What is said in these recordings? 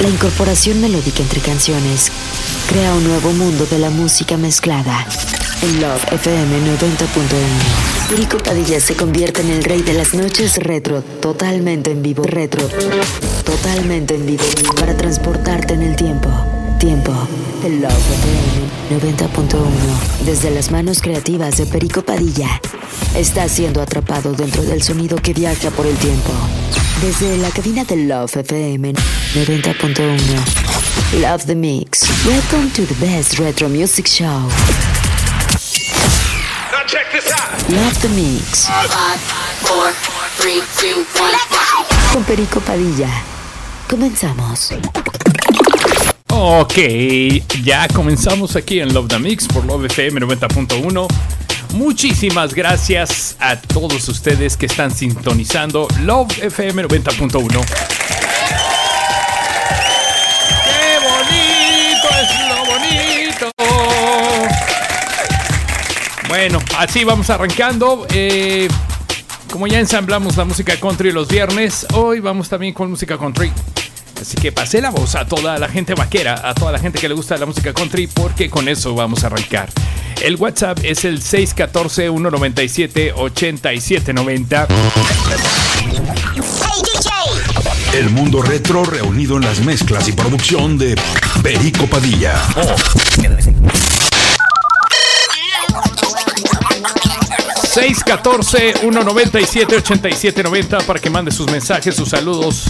La incorporación melódica entre canciones crea un nuevo mundo de la música mezclada. En Love FM 90.1, Perico Padilla se convierte en el rey de las noches retro, totalmente en vivo. Retro, totalmente en vivo, para transportarte en el tiempo. Tiempo. El Love FM 90.1, desde las manos creativas de Perico Padilla, está siendo atrapado dentro del sonido que viaja por el tiempo. Desde la cabina de Love FM 90.1. Love the Mix. Welcome to the best retro music show. Now check this out. Love the Mix. Five, four, three, two, one. Con Perico Padilla. Comenzamos. Ok, ya comenzamos aquí en Love the Mix por Love FM 90.1. Muchísimas gracias a todos ustedes que están sintonizando Love FM 90.1. ¡Qué bonito es lo bonito! Bueno, así vamos arrancando. Eh, como ya ensamblamos la música country los viernes, hoy vamos también con música country. Así que pasé la voz a toda la gente vaquera, a toda la gente que le gusta la música country, porque con eso vamos a arrancar. El WhatsApp es el 614-197-8790. El mundo retro reunido en las mezclas y producción de Perico Padilla. 614-197-8790 para que mande sus mensajes, sus saludos,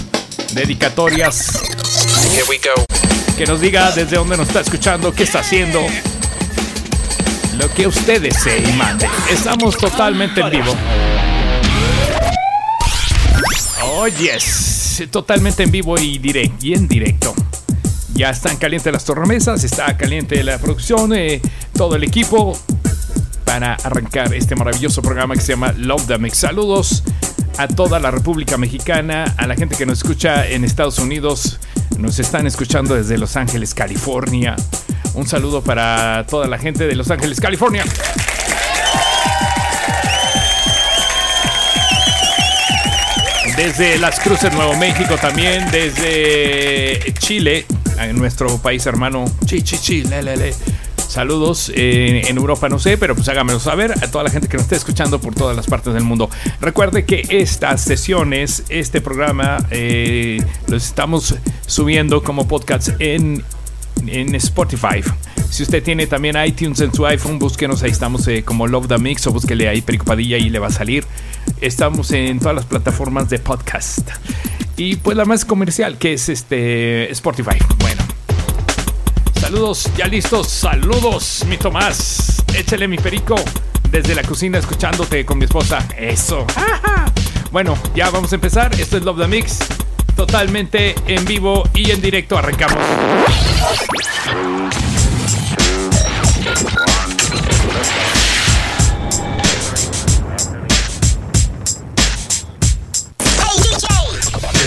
dedicatorias. Here we go. Que nos diga desde dónde nos está escuchando, qué está haciendo. Lo que usted desee y mande. Estamos totalmente en vivo. Oh, yes. Totalmente en vivo y, direct, y en directo. Ya están calientes las tornamesas, está caliente la producción, eh, todo el equipo para arrancar este maravilloso programa que se llama Love the Mix. Saludos a toda la República Mexicana, a la gente que nos escucha en Estados Unidos, nos están escuchando desde Los Ángeles, California. Un saludo para toda la gente de Los Ángeles, California. Desde Las Cruces, Nuevo México también, desde Chile, en nuestro país hermano, chi, chi, chi, le, le. Saludos eh, en Europa, no sé, pero pues hágamelo saber a toda la gente que nos esté escuchando por todas las partes del mundo. Recuerde que estas sesiones, este programa, eh, los estamos subiendo como podcast en, en Spotify. Si usted tiene también iTunes en su iPhone, búsquenos, ahí estamos eh, como Love the Mix o búsquele ahí Perico Padilla y le va a salir. Estamos en todas las plataformas de podcast. Y pues la más comercial, que es este Spotify. Bueno. Saludos, ya listos. Saludos, mi Tomás. Échale mi perico desde la cocina escuchándote con mi esposa. Eso. Bueno, ya vamos a empezar. Esto es Love the Mix. Totalmente en vivo y en directo. Arrancamos.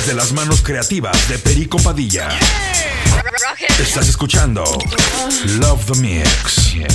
Desde las manos creativas de Perico Padilla. Estás escuchando Love the Mix. She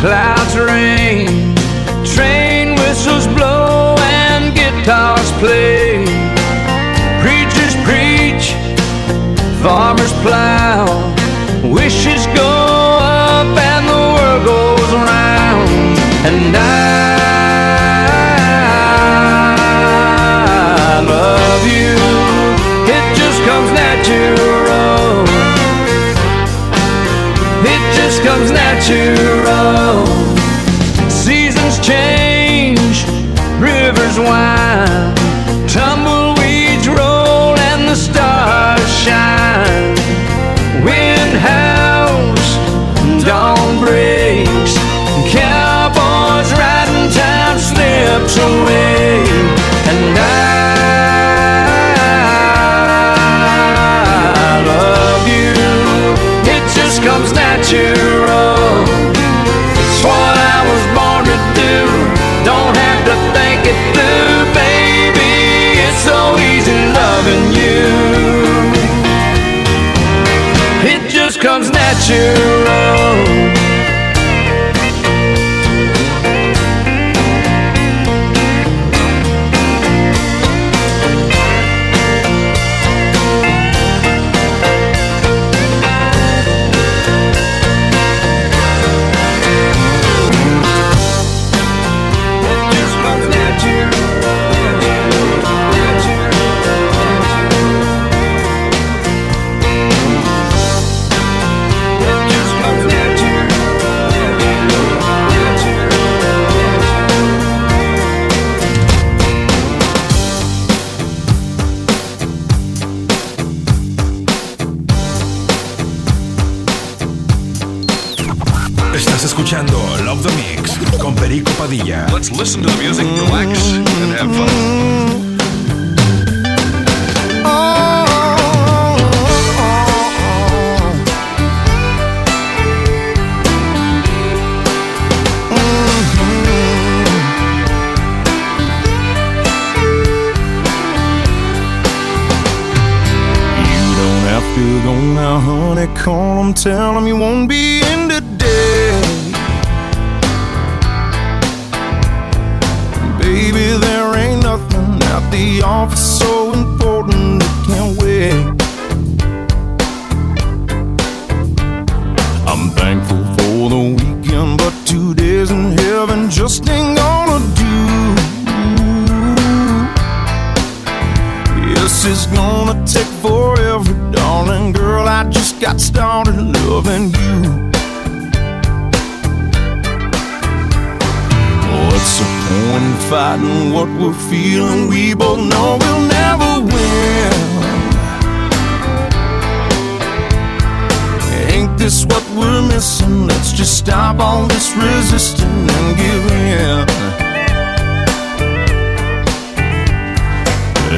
clouds rain, train whistles blow and guitars play. Preachers preach, farmers plow, comes natural. Comes natural. It's what I was born to do. Don't have to think it through, baby. It's so easy loving you. It just comes natural. Let's listen to the music, relax, and have fun. You don't have to go now, honey. Call 'em, tell 'em you won't resisting and giving in.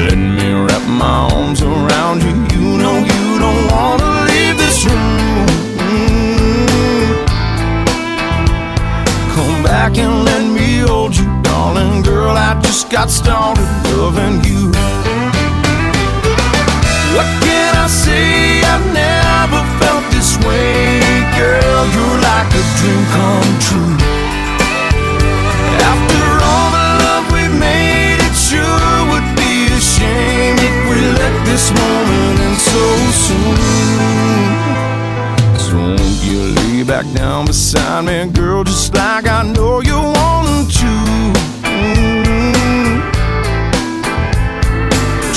Let me wrap my arms around you. You know you don't wanna leave this room. Come back and let me hold you, darling girl. I just got started loving you. This moment end so soon. So won't you lay back down beside me, girl, just like I know you want to.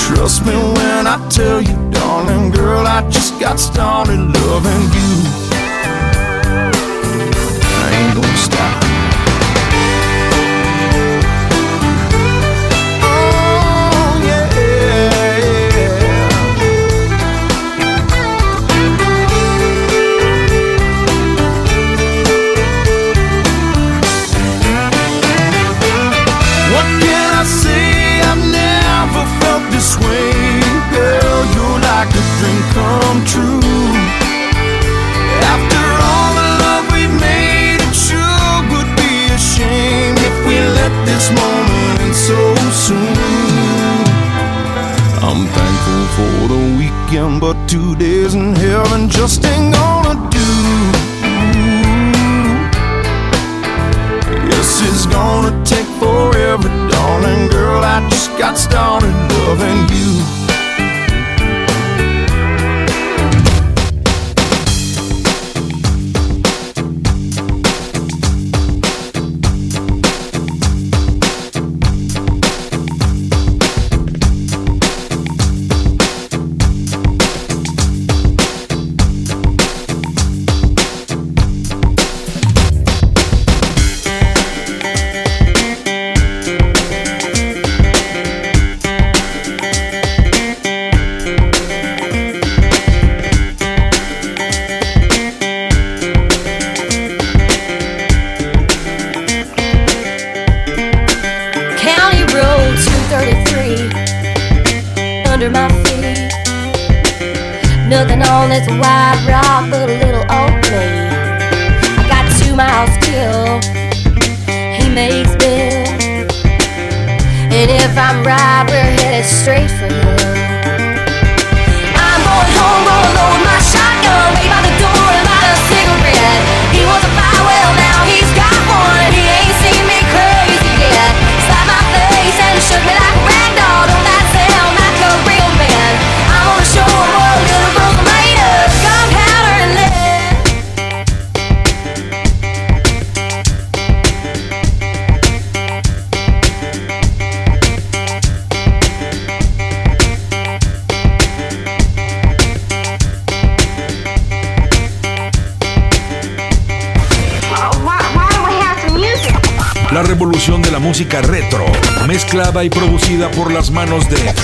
Trust me when I tell you, darling girl, I just got started loving you. I ain't True. After all the love we've made, it sure would be a shame if we let this moment so soon. I'm thankful for the weekend, but two days in heaven just ain't gonna do. Yes, it's gonna take forever, darling girl. I just got started loving you. Y producida por las manos de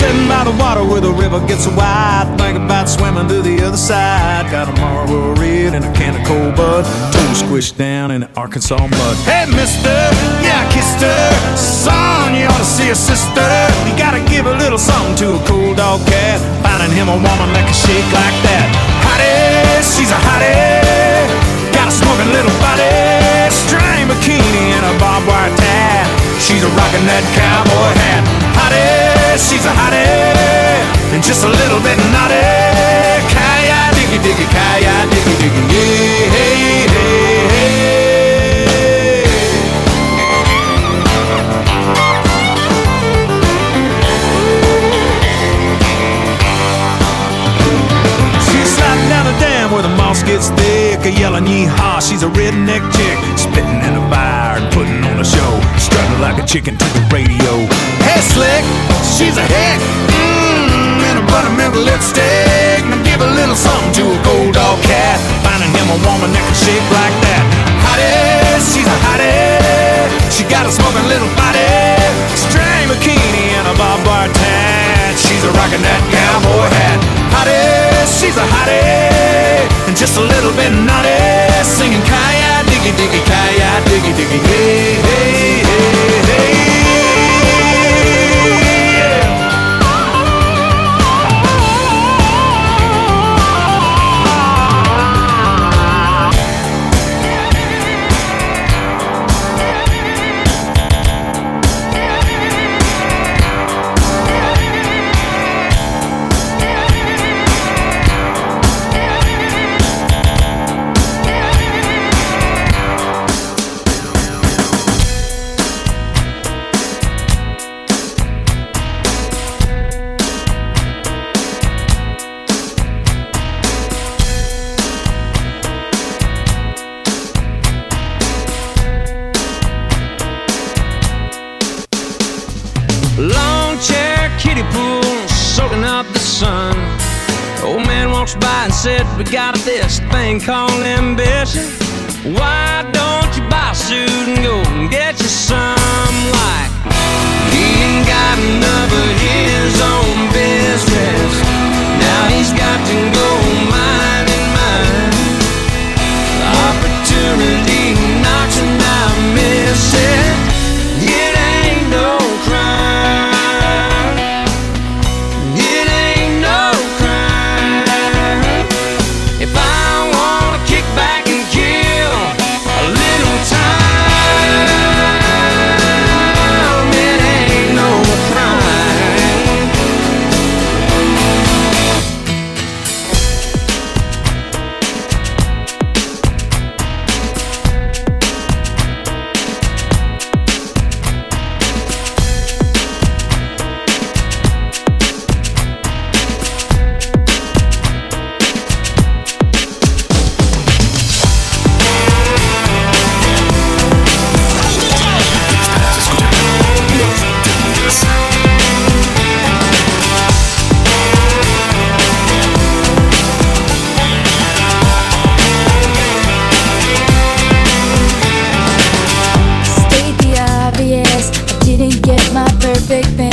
sitting by the water where the river gets wide. Think about swimming to the other side. Got a Marlboro red and a can of cold bud. Toe squished down in the Arkansas mud. Hey, mister, yeah, I kissed her. Son, you ought to see a sister. You gotta give a little something to a cool dog cat. Finding him a woman that can shake like that. Hottie, she's a hottie. Got a smoking little body. String bikini and a barbed wire tie. She's a rockin' that cowboy hat. Hottie, she's a hottie and just a little bit naughty. Kaya diggy diggy, kaya diggy diggy, yeah, hey, hey, hey. She's sliding down a dam where the moss gets thick, a yelling yeehaw. She's a redneck chick, spitting in a fire and putting on a show strutting like a chicken to the radio. Hey, slick, she's a hick, mmm, in a buttermilk lipstick. Now give a little something to a gold dog cat, finding him a woman that can shake like that. Hottie, she's a hottie, she got a smoking little body, string bikini and a bob bar tat. She's a rockin' that cowboy hat. Hottie, she's a hottie, and just a little bit naughty, singing kaya diggy diggy kaya diggy diggy hey hey hey hey. big bang.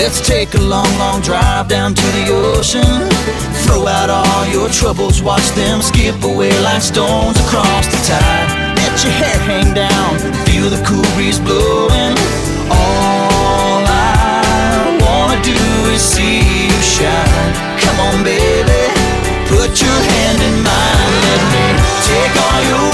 Let's take a long, long drive down to the ocean. Throw out all your troubles, watch them skip away like stones across the tide. Let your hair hang down, feel the cool breeze blowing. All I wanna do is see you shine. Come on, baby, put your hand in mine. Let me take all your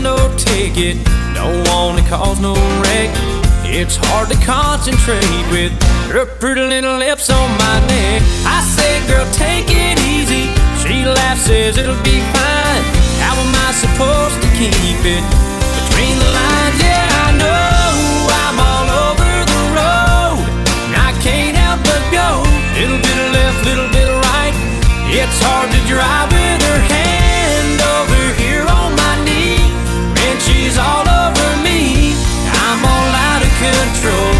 no ticket, don't wanna cause no wreck. It's hard to concentrate with her pretty little lips on my neck. I say, girl, take it easy. She laughs, says it'll be fine. How am I supposed to keep it between the lines? Yeah, I know I'm all over the road, and I can't help but go. Little bit left, little bit right. It's hard to drive with her. control.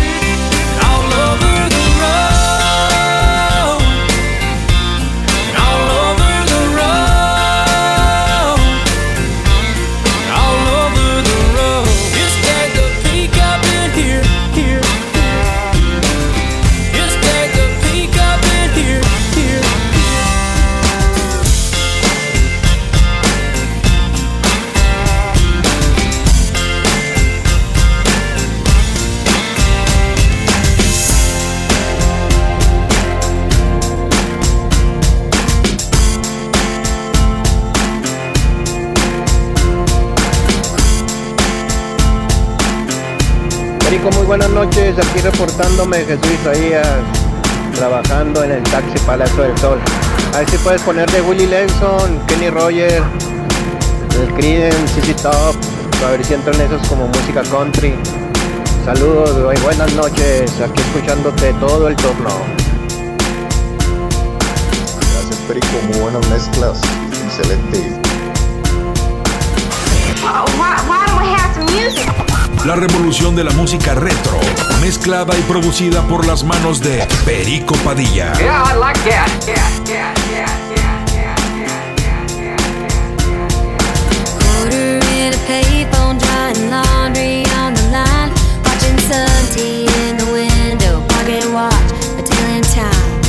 Noches. Aquí reportándome Jesús Isaías, trabajando en el taxi Palacio del Sol. A ver si puedes poner de Willie Lenson, Kenny Rogers, el Creedence, CC Top, a ver si entran esos como música country. Saludos, güey, buenas noches. Aquí escuchándote todo el torno. Gracias, Perico. Muy buenas mezclas. Excelente. La revolución de la música retro, mezclada y producida por las manos de Perico Padilla. Yeah, I like that. Yeah, yeah, yeah, in payphone, drying laundry on the line, watching sun tea in the window, pocket watch, a telling time.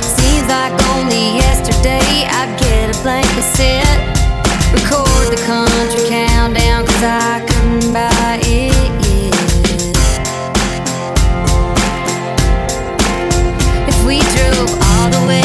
Seems like only yesterday I'd get a blank cassette, record the country countdown, cause I couldn't buy it yet. If we drove all the way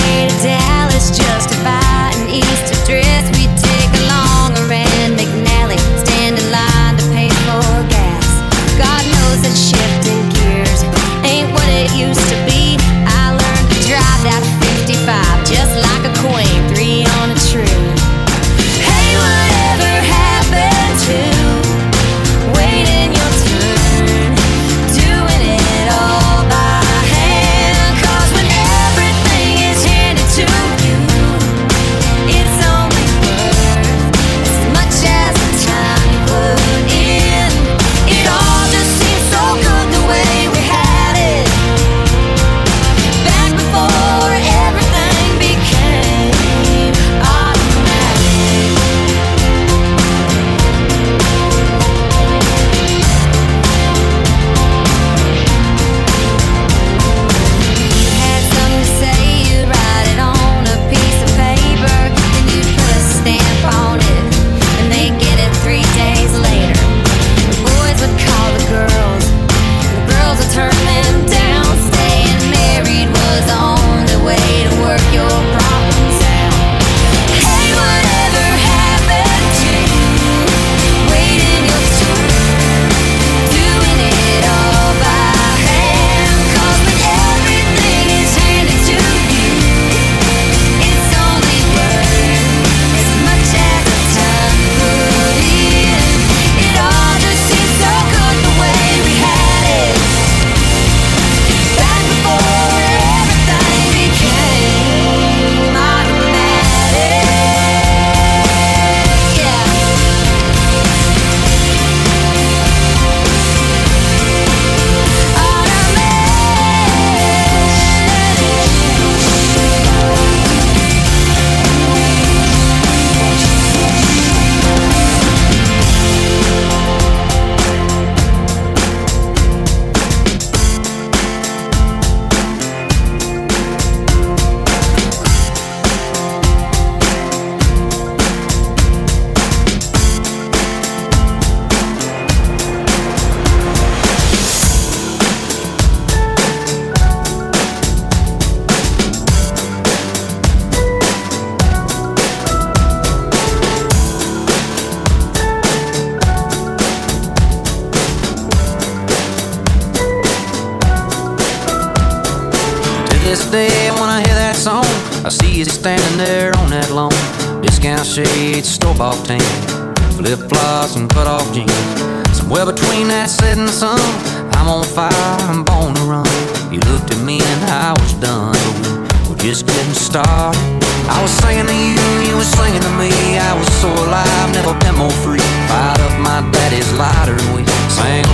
sang.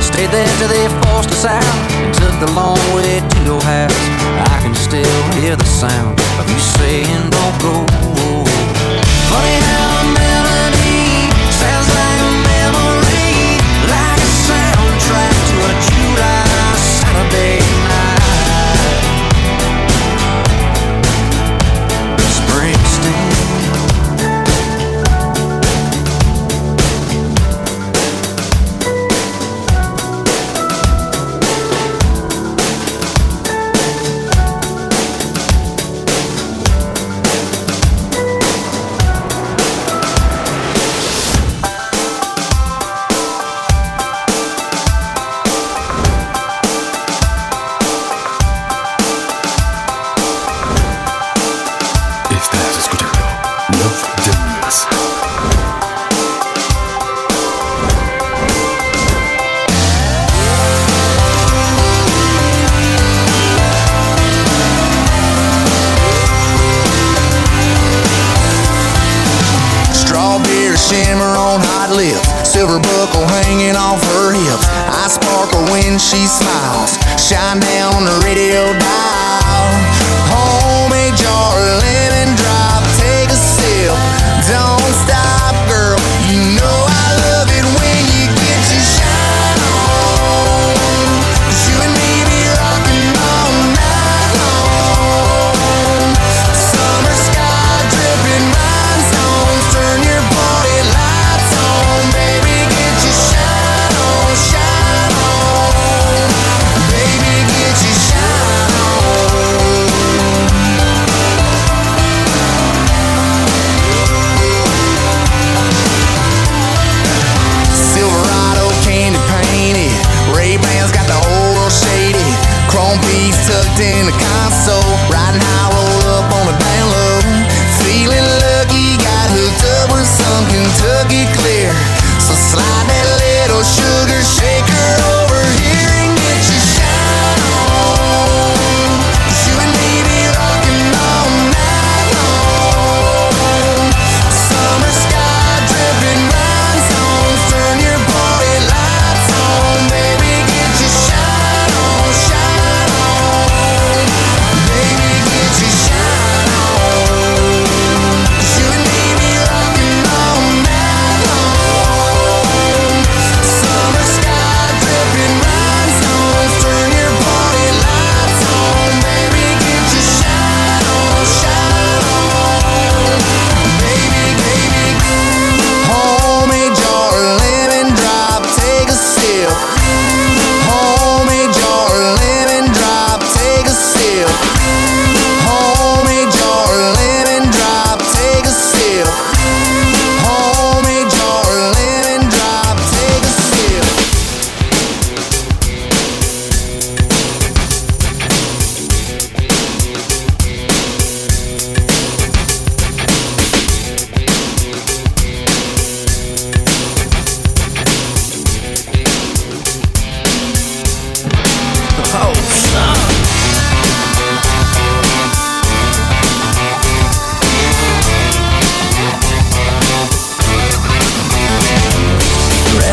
Stayed there till they forced us out and took the long way to your house. I can still hear the sound of you saying, "Don't go." Funny how a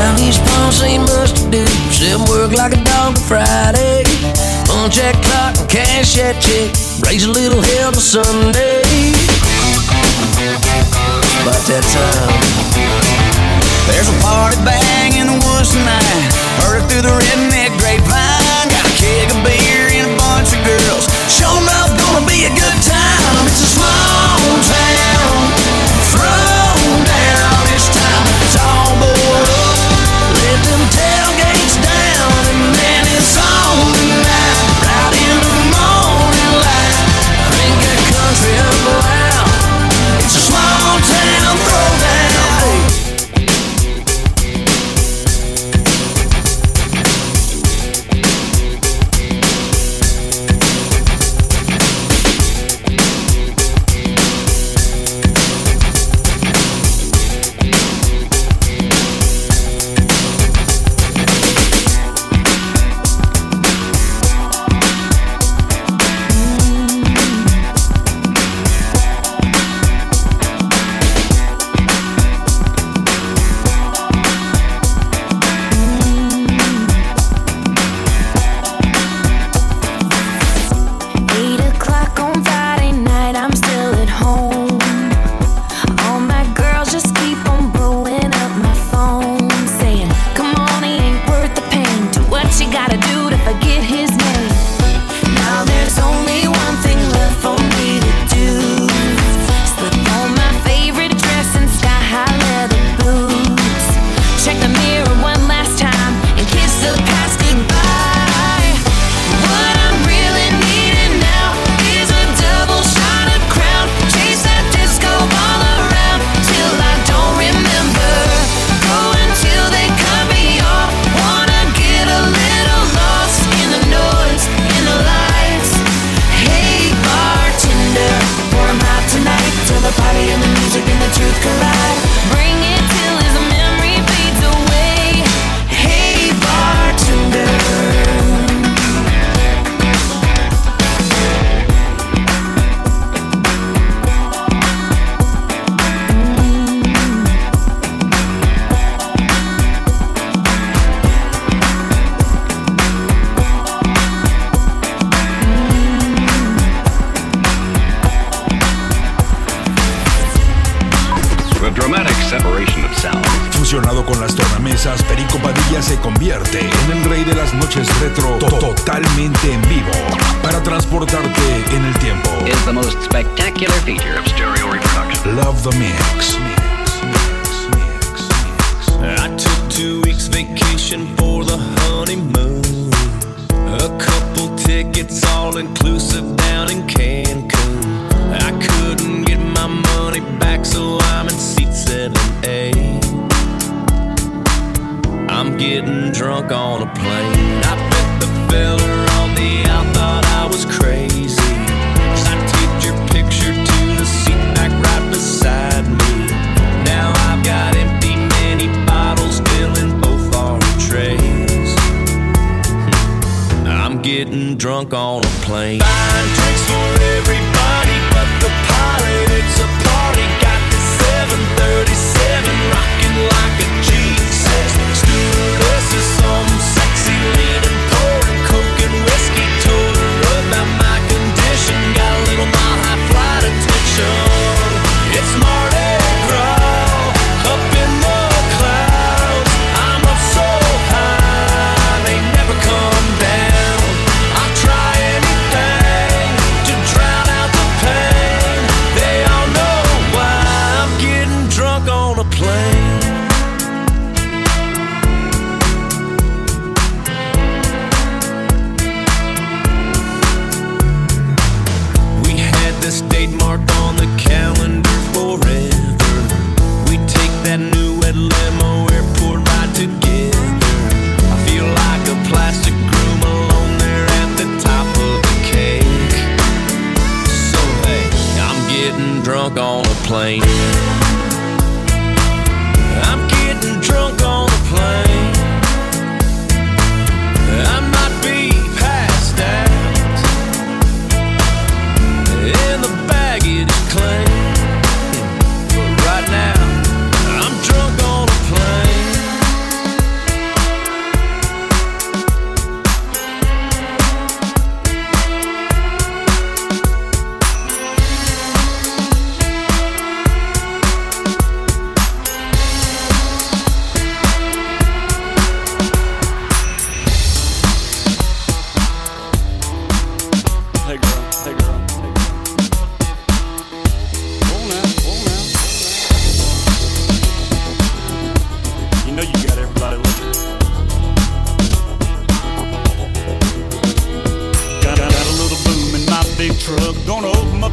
Now ain't much to do. Said work like a dog on Friday. Punch that clock and cash that check. Raise a little hell to Sunday. About that time. There's a party bang in the woods tonight. Heard it through the redneck grapevine. Got a keg of beer and a bunch of girls. Showing off, gonna be a good time. It's a small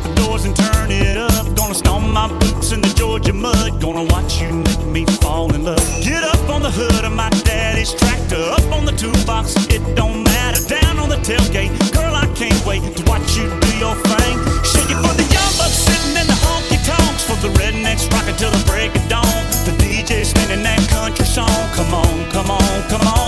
the doors and turn it up. Gonna stomp my boots in the Georgia mud. Gonna watch you make me fall in love. Get up on the hood of my daddy's tractor. Up on the toolbox, it don't matter. Down on the tailgate, girl, I can't wait to watch you do your thing. Shake it for the young bucks sitting in the honky tonks. For the rednecks rocking till the break of dawn. The DJ spinning that country song. Come on, come on, come on.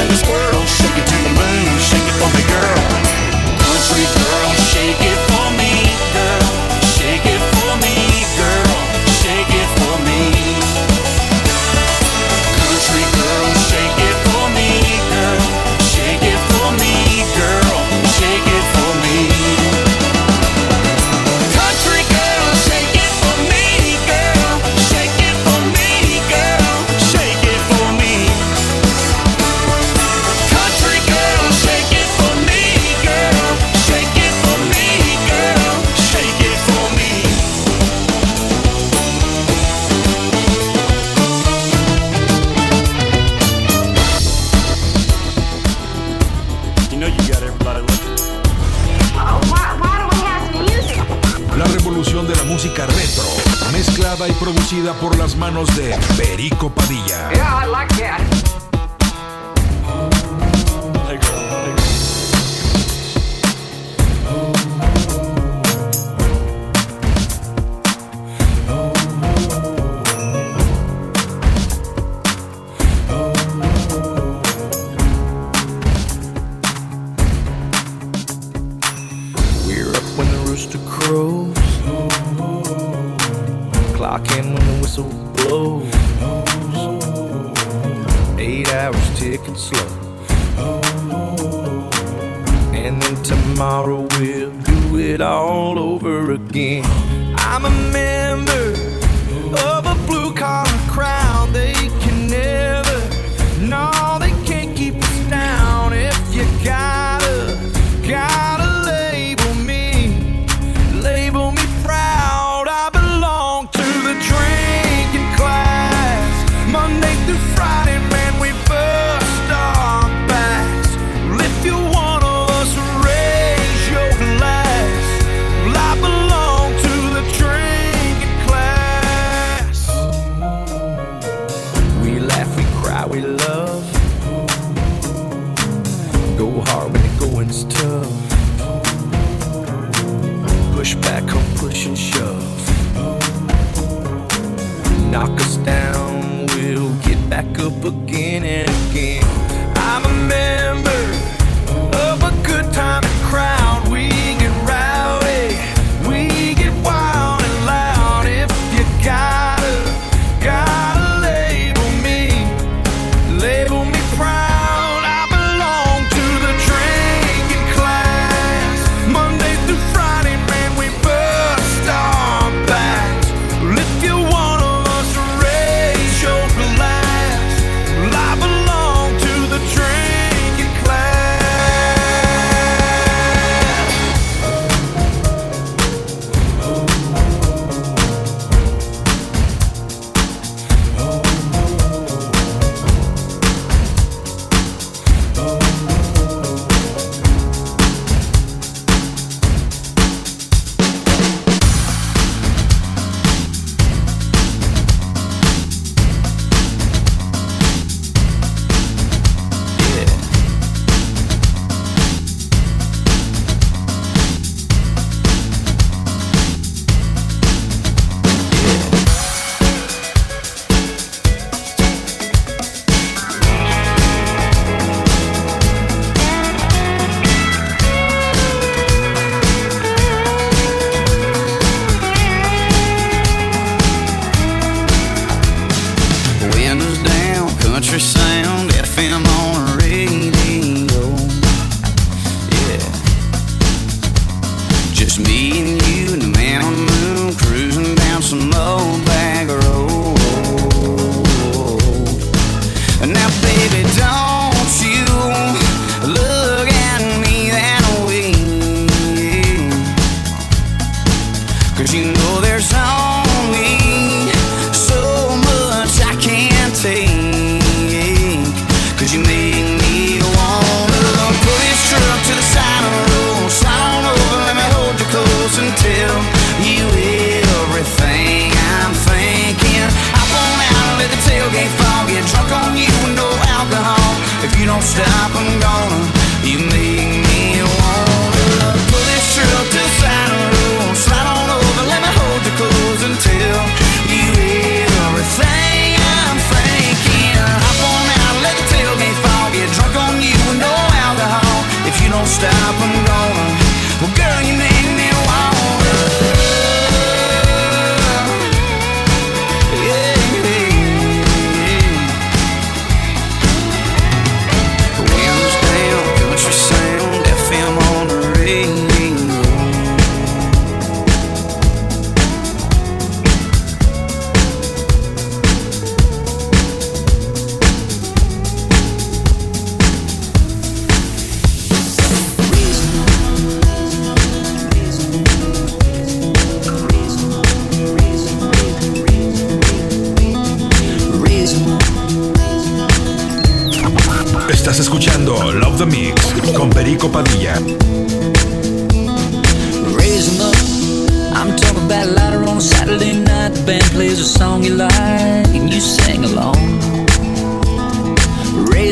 and the squirrel. shaking.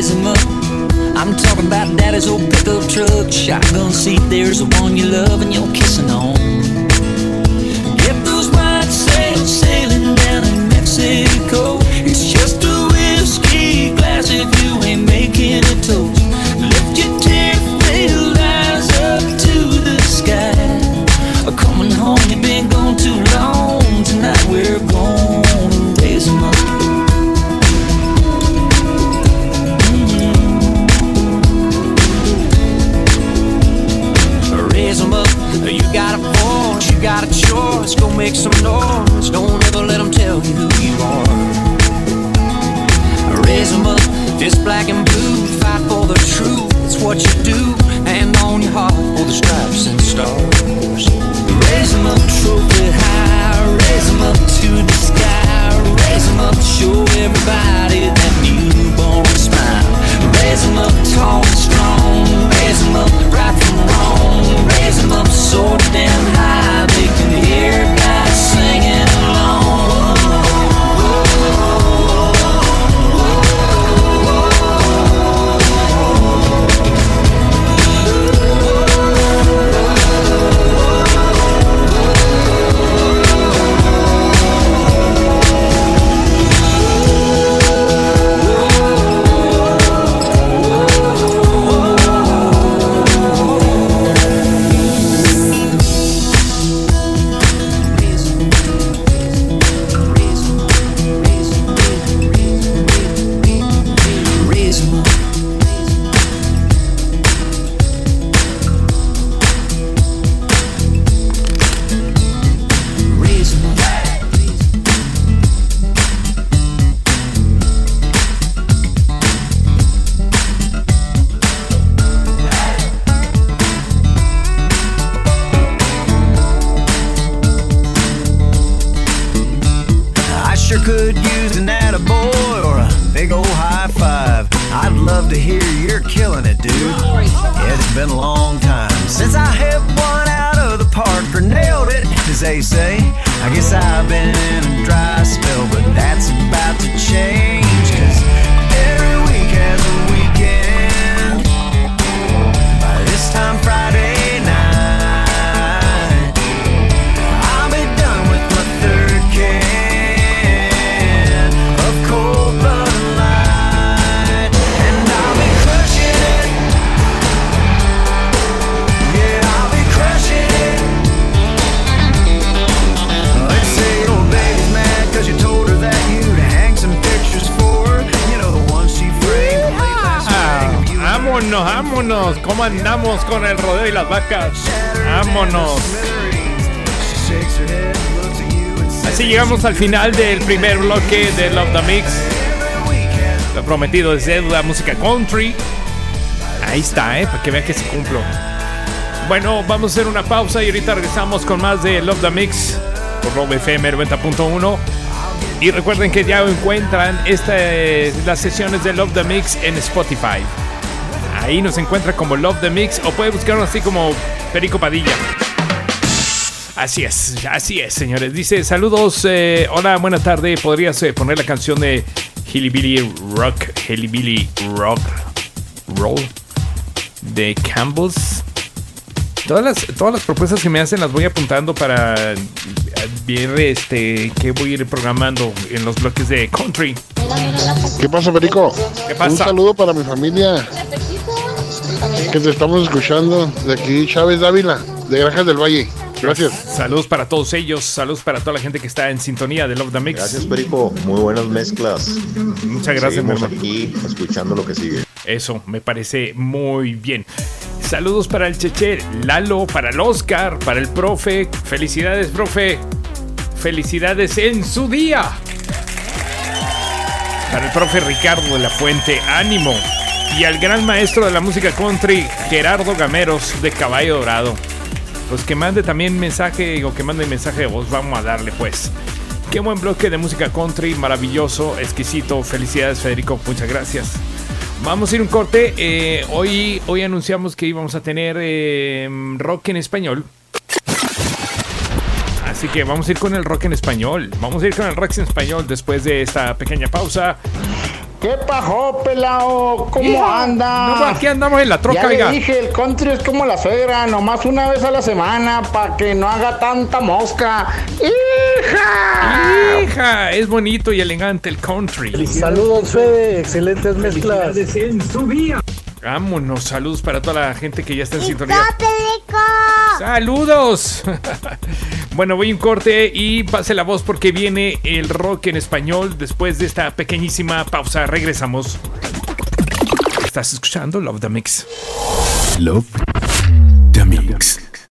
Raise 'em up. I'm talking about daddy's old pickup truck, shotgun seat. There's the one you love and you're kissing on. Get those white sails sailing down in Mexico. It's just a whiskey glass if you ain't making a toast. Choice. Go make some noise. Don't ever let 'em tell you who you are. Raise 'em up, fist black and blue. Fight for the truth, it's what you do. Hand on your heart for the stripes and stars. Raise 'em up, trophy high. Raise 'em up to the sky. Raise 'em up, show everybody llegamos al final del primer bloque de Love the Mix. Lo prometido es deuda, música country. Ahí está, ¿eh? Para que vean que se cumplo. Bueno, vamos a hacer una pausa y ahorita regresamos con más de Love the Mix por Love FM 90.1. Y recuerden que ya encuentran este, las sesiones de Love the Mix en Spotify. Ahí nos encuentra como Love the Mix o puede buscarnos así como Perico Padilla. Así es, así es, señores. Dice, saludos, eh, hola, buena tarde. ¿Podrías eh, poner la canción de Hillybilly Rock, Hillybilly Rock Roll de Campbell's? Todas las, todas las propuestas que me hacen las voy apuntando para eh, ver este, qué voy a ir programando en los bloques de country. ¿Qué pasa, Perico? ¿Qué pasa? Un saludo para mi familia que te estamos escuchando de aquí, Chávez Dávila, de Granjas del Valle. Gracias. Saludos para todos ellos, saludos para toda la gente que está en sintonía de Love the Mix. Gracias, Perico. Muy buenas mezclas. Muchas gracias, Seguimos aquí escuchando lo que sigue. Eso, me parece muy bien. Saludos para el Cheche, Lalo, para el Oscar, para el profe. Felicidades, profe. Felicidades en su día. Para el profe Ricardo de la Fuente, ánimo. Y al gran maestro de la música country, Gerardo Gameros de Caballo Dorado. Pues que mande también mensaje o que mande mensaje de voz, vamos a darle pues. Qué buen bloque de música country, maravilloso, exquisito. Felicidades Federico, muchas gracias. Vamos a ir un corte. eh, hoy, hoy anunciamos que íbamos a tener eh, rock en español. Así que vamos a ir con el rock en español. Vamos a ir con el rock en español después de esta pequeña pausa. ¿Qué pajo, pelao? ¿Cómo anda? no, aquí andamos en la troca, ya oiga. le dije, el country es como la suegra, nomás una vez a la semana para que no haga tanta mosca. ¡Hija! Hija, es bonito y elegante el country. Saludos, Fede, excelentes mezclas. Vámonos, saludos para toda la gente que ya está en sintonía. ¡Saludos! bueno, voy a un corte y pase la voz porque viene el rock en español después de esta pequeñísima pausa. Regresamos. Estás escuchando Love the Mix. Love